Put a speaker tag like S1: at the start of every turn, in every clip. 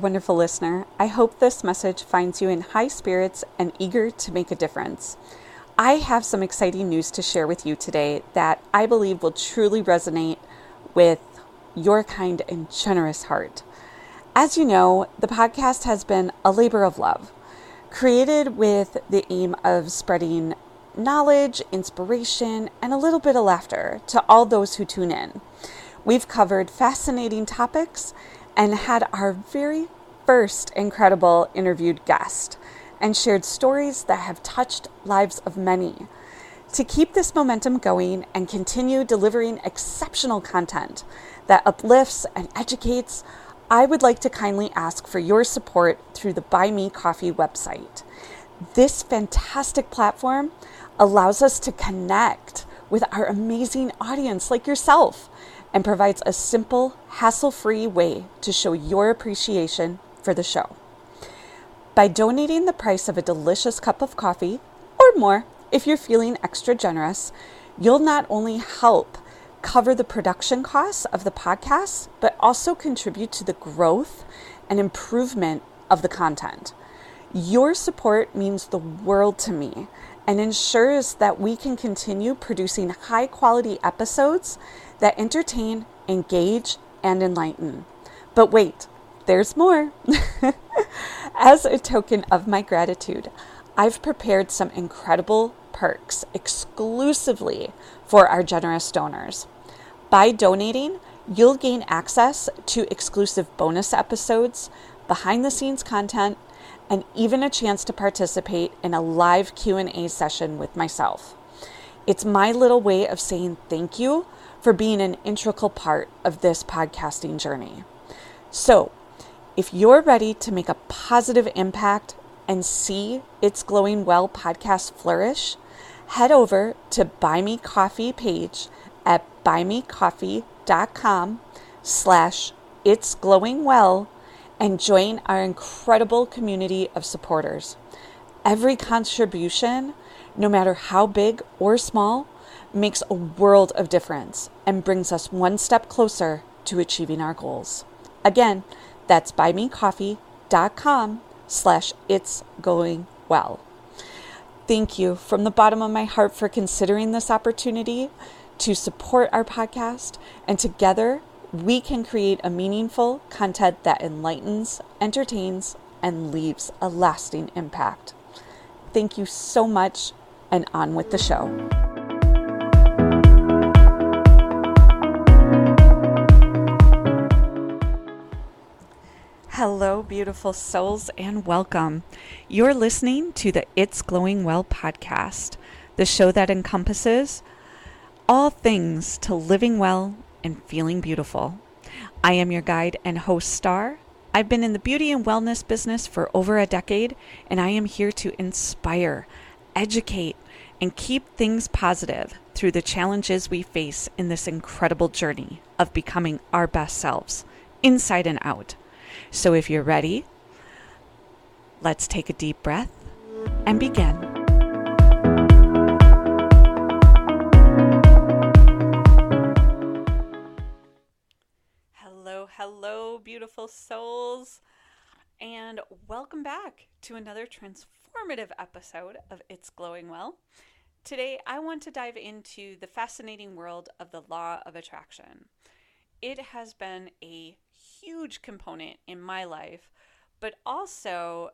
S1: wonderful listener. I hope this message finds you in high spirits and eager to make a difference. I have some exciting news to share with you today that I believe will truly resonate with your kind and generous heart. As you know, the podcast has been a labor of love, created with the aim of spreading knowledge, inspiration, and a little bit of laughter to all those who tune in. We've covered fascinating topics and had our very first incredible interviewed guest and shared stories that have touched lives of many. To keep this momentum going and continue delivering exceptional content that uplifts and educates, I would like to kindly ask for your support through the Buy Me Coffee website. This fantastic platform allows us to connect with our amazing audience like yourself and provides a simple, hassle free way to show your appreciation for the show. By donating the price of a delicious cup of coffee, or more if you're feeling extra generous, you'll not only help cover the production costs of the podcast, but also contribute to the growth and improvement of the content. Your support means the world to me and ensures that we can continue producing high quality episodes that entertain, engage, and enlighten. But wait, there's more. As a token of my gratitude, I've prepared some incredible perks exclusively for our generous donors. By donating, you'll gain access to exclusive bonus episodes, behind the scenes content, and even a chance to participate in a live Q&A session with myself. It's my little way of saying thank you for being an integral part of this podcasting journey. So, if you're ready to make a positive impact and see It's Glowing Well podcast flourish, head over to Buy Me Coffee page at buymecoffee.com slash It's Glowing Well and join our incredible community of supporters. Every contribution, no matter how big or small, makes a world of difference and brings us one step closer to achieving our goals. Again, that's buymecoffee.com slash it's glowing well. Thank you from the bottom of my heart for considering this opportunity to support our podcast, and together we can create a meaningful content that enlightens, entertains, and leaves a lasting impact. Thank you so much, and on with the show. Beautiful souls, and welcome. You're listening to the It's Glowing Well podcast, the show that encompasses all things to living well and feeling beautiful. I am your guide and host, Star. I've been in the beauty and wellness business for over a decade, and I am here to inspire, educate, and keep things positive through the challenges we face in this incredible journey of becoming our best selves, inside and out. So if you're ready, let's take a deep breath and begin. Hello, hello, beautiful souls, and welcome back to another transformative episode of It's Glowing Well. Today, I want to dive into the fascinating world of the law of attraction. It has been a huge component in my life, but also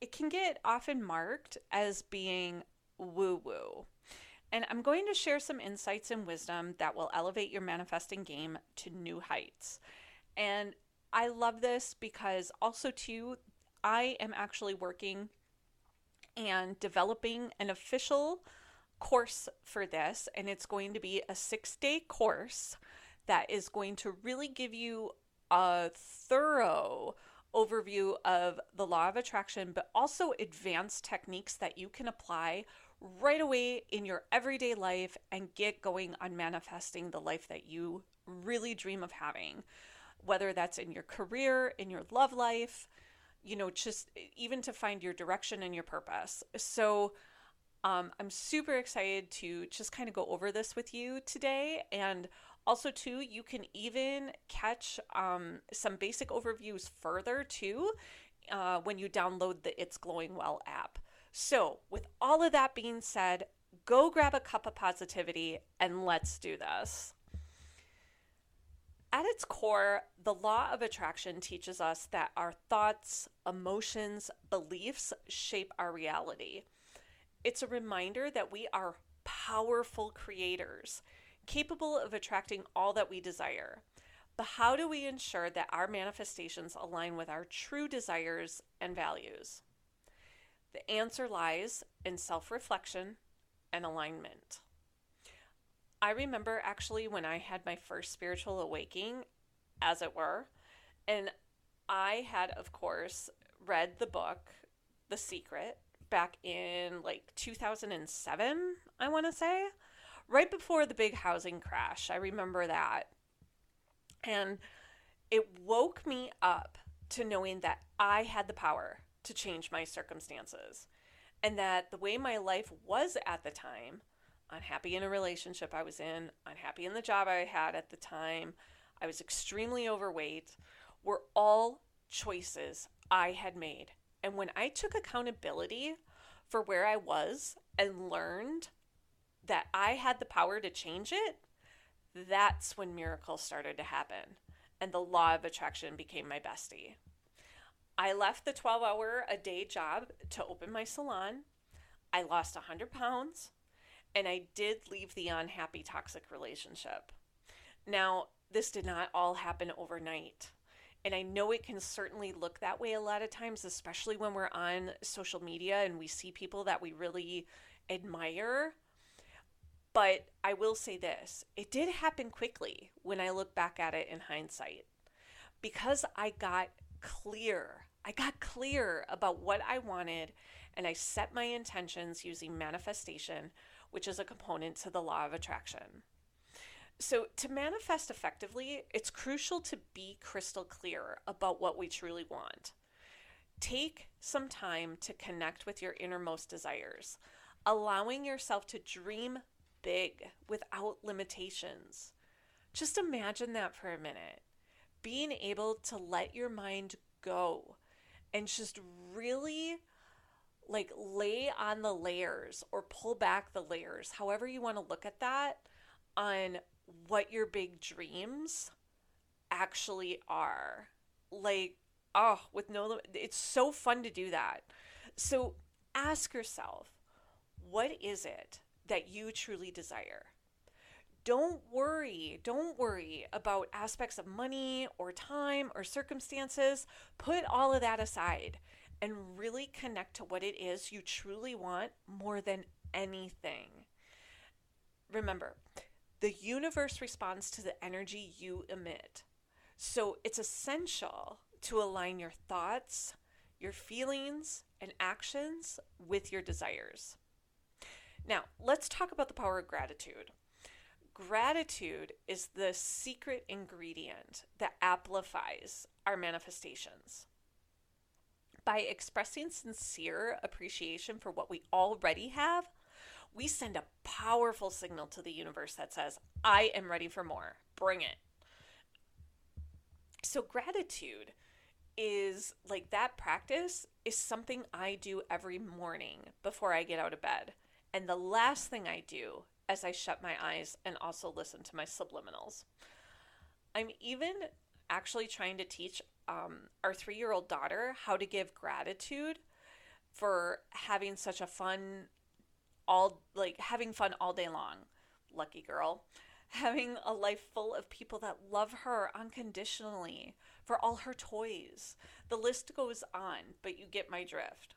S1: it can get often marked as being woo woo. And I'm going to share some insights and wisdom that will elevate your manifesting game to new heights. And I love this because also, too, I am actually working and developing an official course for this. And it's going to be a six day course that is going to really give you a thorough overview of the law of attraction, but also advanced techniques that you can apply right away in your everyday life and get going on manifesting the life that you really dream of having. Whether that's in your career, in your love life, you know, just even to find your direction and your purpose. So, um, I'm super excited to just kind of go over this with you today and Also, too, you can even catch um, some basic overviews further too uh, when you download the It's Glowing Well app. So, with all of that being said, go grab a cup of positivity and let's do this. At its core, the law of attraction teaches us that our thoughts, emotions, beliefs shape our reality. It's a reminder that we are powerful creators, capable of attracting all that we desire. But how do we ensure that our manifestations align with our true desires and values? The answer lies in self reflection and alignment. I remember actually when I had my first spiritual awakening, as it were, and I had, of course, read the book, The Secret, back in like 2007, I want to say, right before the big housing crash. I remember that. And it woke me up to knowing that I had the power to change my circumstances and that the way my life was at the time unhappy in a relationship I was in, unhappy in the job I had at the time, I was extremely overweight, were all choices I had made. And when I took accountability for where I was and learned that I had the power to change it, that's when miracles started to happen and the law of attraction became my bestie. I left the 12 hour a day job to open my salon. I lost 100 pounds and I did leave the unhappy toxic relationship. Now, this did not all happen overnight. And I know it can certainly look that way a lot of times, especially when we're on social media and we see people that we really admire. But I will say this it did happen quickly when I look back at it in hindsight because I got clear. I got clear about what I wanted and I set my intentions using manifestation, which is a component to the law of attraction. So, to manifest effectively, it's crucial to be crystal clear about what we truly want. Take some time to connect with your innermost desires, allowing yourself to dream big without limitations. Just imagine that for a minute. Being able to let your mind go and just really like lay on the layers or pull back the layers, however you want to look at that, on what your big dreams actually are. Like, oh, with no, it's so fun to do that. So ask yourself, what is it that you truly desire? Don't worry, don't worry about aspects of money or time or circumstances. Put all of that aside and really connect to what it is you truly want more than anything. Remember, the universe responds to the energy you emit. So it's essential to align your thoughts, your feelings, and actions with your desires. Now, let's talk about the power of gratitude. Gratitude is the secret ingredient that amplifies our manifestations by expressing sincere appreciation for what we already have, we send a powerful signal to the universe that says, I am ready for more. Bring it. So, gratitude is like that practice is something I do every morning before I get out of bed. And the last thing I do as I shut my eyes and also listen to my subliminals. I'm even actually trying to teach um, our three year old daughter how to give gratitude for having such a fun all like having fun all day long. Lucky girl. Having a life full of people that love her unconditionally for all her toys. The list goes on but you get my drift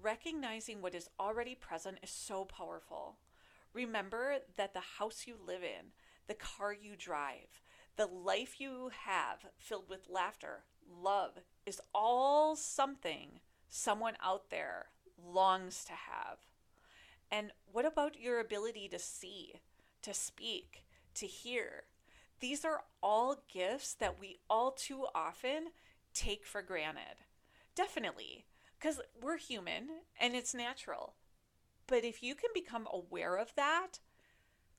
S1: recognizing what is already present is so powerful remember that the house you live in the car you drive the life you have filled with laughter, love, is all something someone out there longs to have. And what about your ability to see, to speak, to hear? These are all gifts that we all too often take for granted. Definitely, because we're human and it's natural. But if you can become aware of that,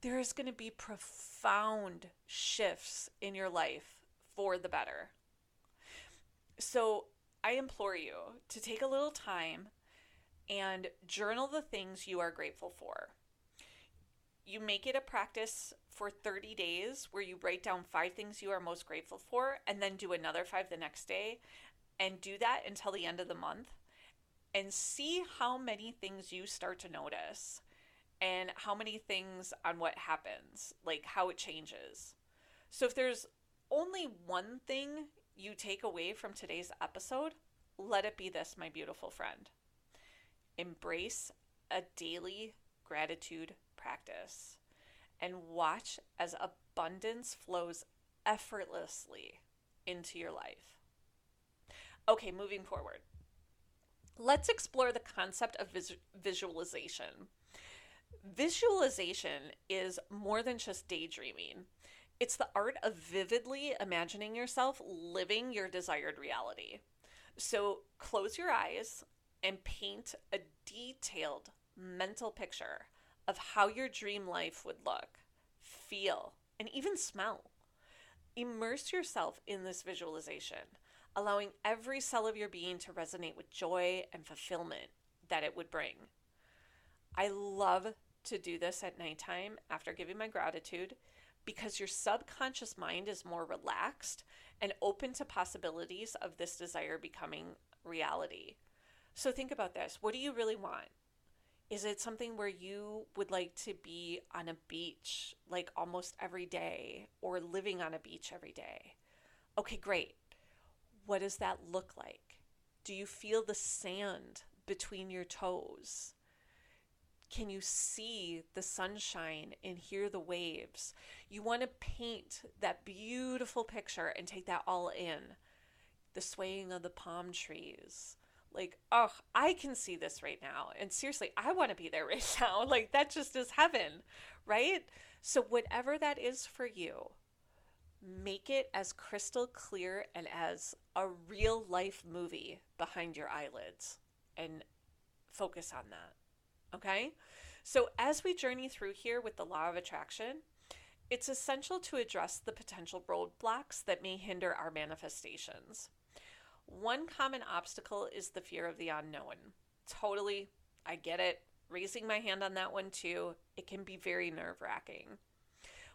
S1: there is going to be profound shifts in your life for the better. So I implore you to take a little time and journal the things you are grateful for. You make it a practice for 30 days where you write down five things you are most grateful for and then do another five the next day and do that until the end of the month and see how many things you start to notice and how many things on what happens, like how it changes. So if there's only one thing you take away from today's episode, let it be this, my beautiful friend. Embrace a daily gratitude practice and watch as abundance flows effortlessly into your life. Okay, moving forward. Let's explore the concept of vis- visualization. Visualization is more than just daydreaming. It's the art of vividly imagining yourself living your desired reality. So close your eyes and paint a detailed mental picture of how your dream life would look, feel, and even smell. Immerse yourself in this visualization, allowing every cell of your being to resonate with joy and fulfillment that it would bring. I love to do this at nighttime after giving my gratitude because your subconscious mind is more relaxed and open to possibilities of this desire becoming reality. So think about this. What do you really want? Is it something where you would like to be on a beach like almost every day or living on a beach every day? Okay, great. What does that look like? Do you feel the sand between your toes? Can you see the sunshine and hear the waves? You want to paint that beautiful picture and take that all in. The swaying of the palm trees. Like, oh, I can see this right now. And seriously, I want to be there right now. Like, that just is heaven, right? So, whatever that is for you, make it as crystal clear and as a real life movie behind your eyelids and focus on that. Okay? So, as we journey through here with the law of attraction, it's essential to address the potential roadblocks that may hinder our manifestations. One common obstacle is the fear of the unknown. Totally, I get it. Raising my hand on that one too, it can be very nerve wracking.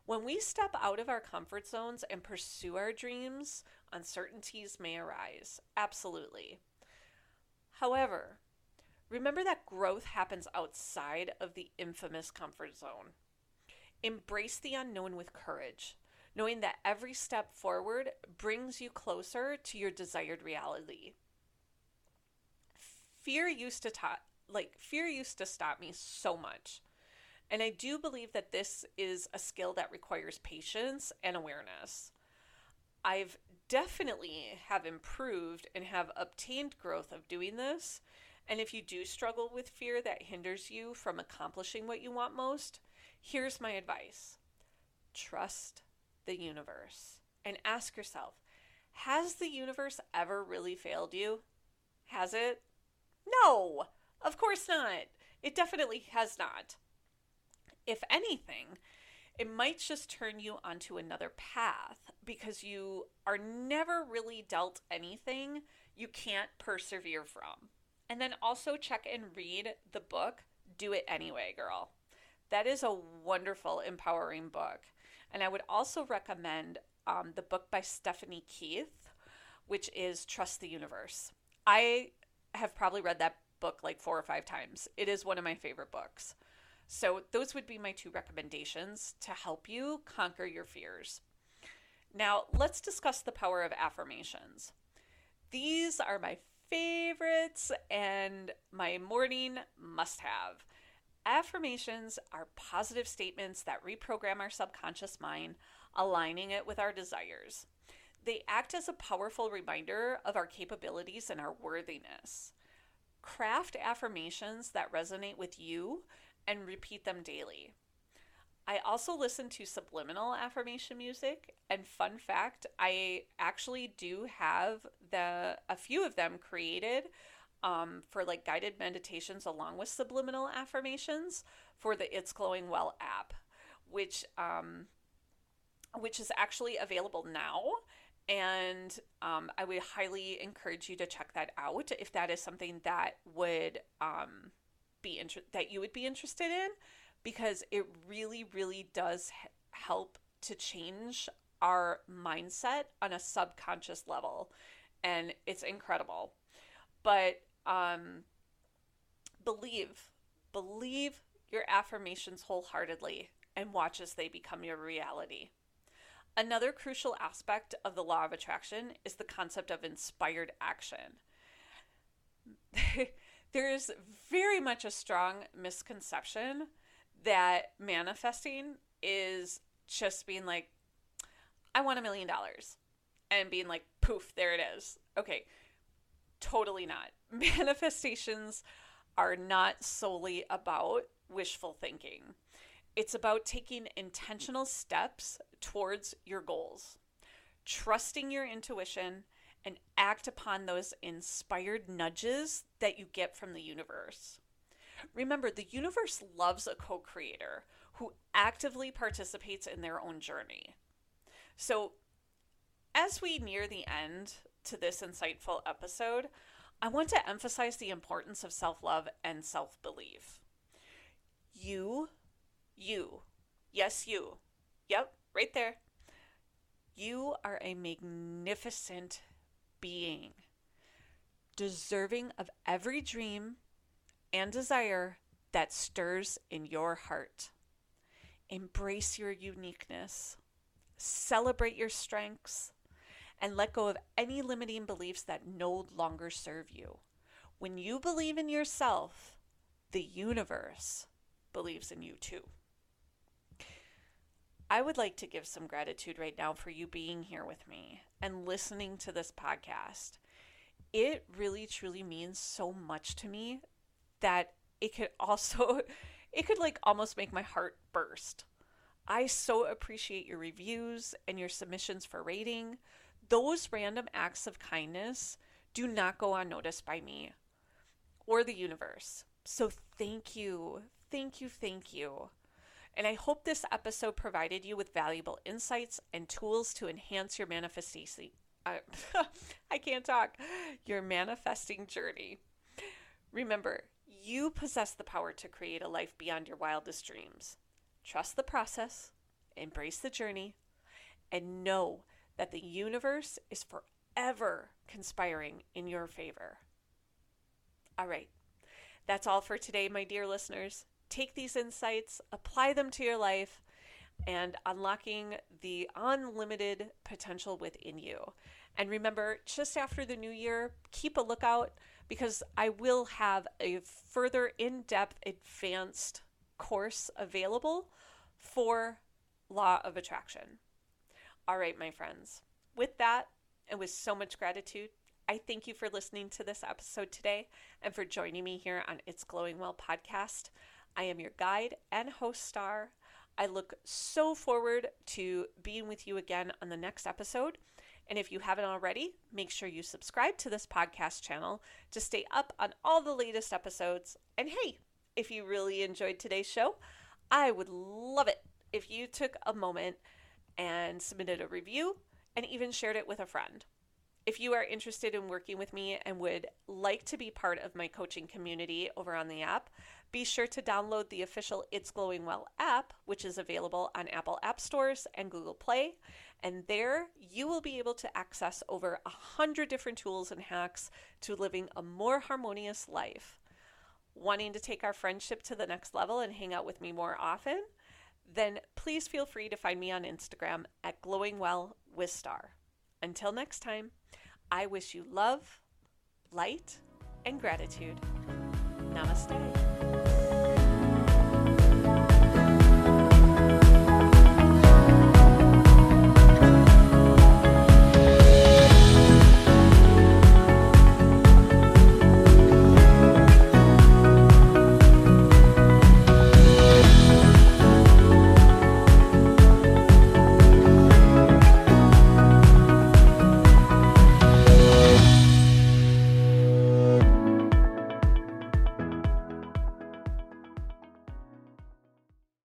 S1: When we step out of our comfort zones and pursue our dreams, uncertainties may arise. Absolutely. However, Remember that growth happens outside of the infamous comfort zone. Embrace the unknown with courage, knowing that every step forward brings you closer to your desired reality. Fear used to ta- like fear used to stop me so much. And I do believe that this is a skill that requires patience and awareness. I've definitely have improved and have obtained growth of doing this and if you do struggle with fear that hinders you from accomplishing what you want most, here's my advice trust the universe and ask yourself Has the universe ever really failed you? Has it? No, of course not. It definitely has not. If anything, it might just turn you onto another path because you are never really dealt anything you can't persevere from. And then also check and read the book, Do It Anyway, Girl. That is a wonderful, empowering book. And I would also recommend um, the book by Stephanie Keith, which is Trust the Universe. I have probably read that book like four or five times. It is one of my favorite books. So, those would be my two recommendations to help you conquer your fears. Now, let's discuss the power of affirmations. These are my favorites and my morning must have. Affirmations are positive statements that reprogram our subconscious mind, aligning it with our desires. They act as a powerful reminder of our capabilities and our worthiness. Craft affirmations that resonate with you and repeat them daily. I also listen to subliminal affirmation music and fun fact, I actually do have the a few of them created um, for like guided meditations along with subliminal affirmations for the It's Glowing Well app, which um, which is actually available now. And um, I would highly encourage you to check that out if that is something that would um, be inter- that you would be interested in, because it really, really does help to change our mindset on a subconscious level, and it's incredible. But um, believe, believe your affirmations wholeheartedly, and watch as they become your reality. Another crucial aspect of the law of attraction is the concept of inspired action. There's very much a strong misconception that manifesting is just being like, I want a million dollars, and being like, poof, there it is. Okay, totally not. Manifestations are not solely about wishful thinking. It's about taking intentional steps towards your goals, trusting your intuition, and act upon those inspired nudges that you get from the universe. Remember, the universe loves a co creator who actively participates in their own journey. So, as we near the end to this insightful episode, I want to emphasize the importance of self love and self belief. You you. Yes, you. Yep, right there. You are a magnificent being, deserving of every dream and desire that stirs in your heart. Embrace your uniqueness, celebrate your strengths, and let go of any limiting beliefs that no longer serve you. When you believe in yourself, the universe believes in you too. I would like to give some gratitude right now for you being here with me and listening to this podcast. It really truly means so much to me that it could also it could like almost make my heart burst. I so appreciate your reviews and your submissions for rating. Those random acts of kindness do not go unnoticed by me or the universe. So thank you. Thank you. Thank you. And I hope this episode provided you with valuable insights and tools to enhance your manifestation. I, uh, I can't talk. Your manifesting journey. Remember, you possess the power to create a life beyond your wildest dreams. Trust the process, embrace the journey, and know that the universe is forever conspiring in your favor. All right. That's all for today, my dear listeners take these insights, apply them to your life, and unlocking the unlimited potential within you. And remember, just after the new year, keep a lookout because I will have a further in depth, advanced course available for Law of Attraction. All right, my friends, with that, and with so much gratitude, I thank you for listening to this episode today and for joining me here on It's Glowing Well podcast. I am your guide and host star. I look so forward to being with you again on the next episode. And if you haven't already, make sure you subscribe to this podcast channel to stay up on all the latest episodes. And hey, if you really enjoyed today's show, I would love it if you took a moment and submitted a review and even shared it with a friend. If you are interested in working with me and would like to be part of my coaching community over on the app, be sure to download the official It's Glowing Well app, which is available on Apple App Stores and Google Play. And there you will be able to access over a hundred different tools and hacks to living a more harmonious life. Wanting to take our friendship to the next level and hang out with me more often? Then please feel free to find me on Instagram at Glowing Well with Star. Until next time, I wish you love, light, and gratitude. Namaste.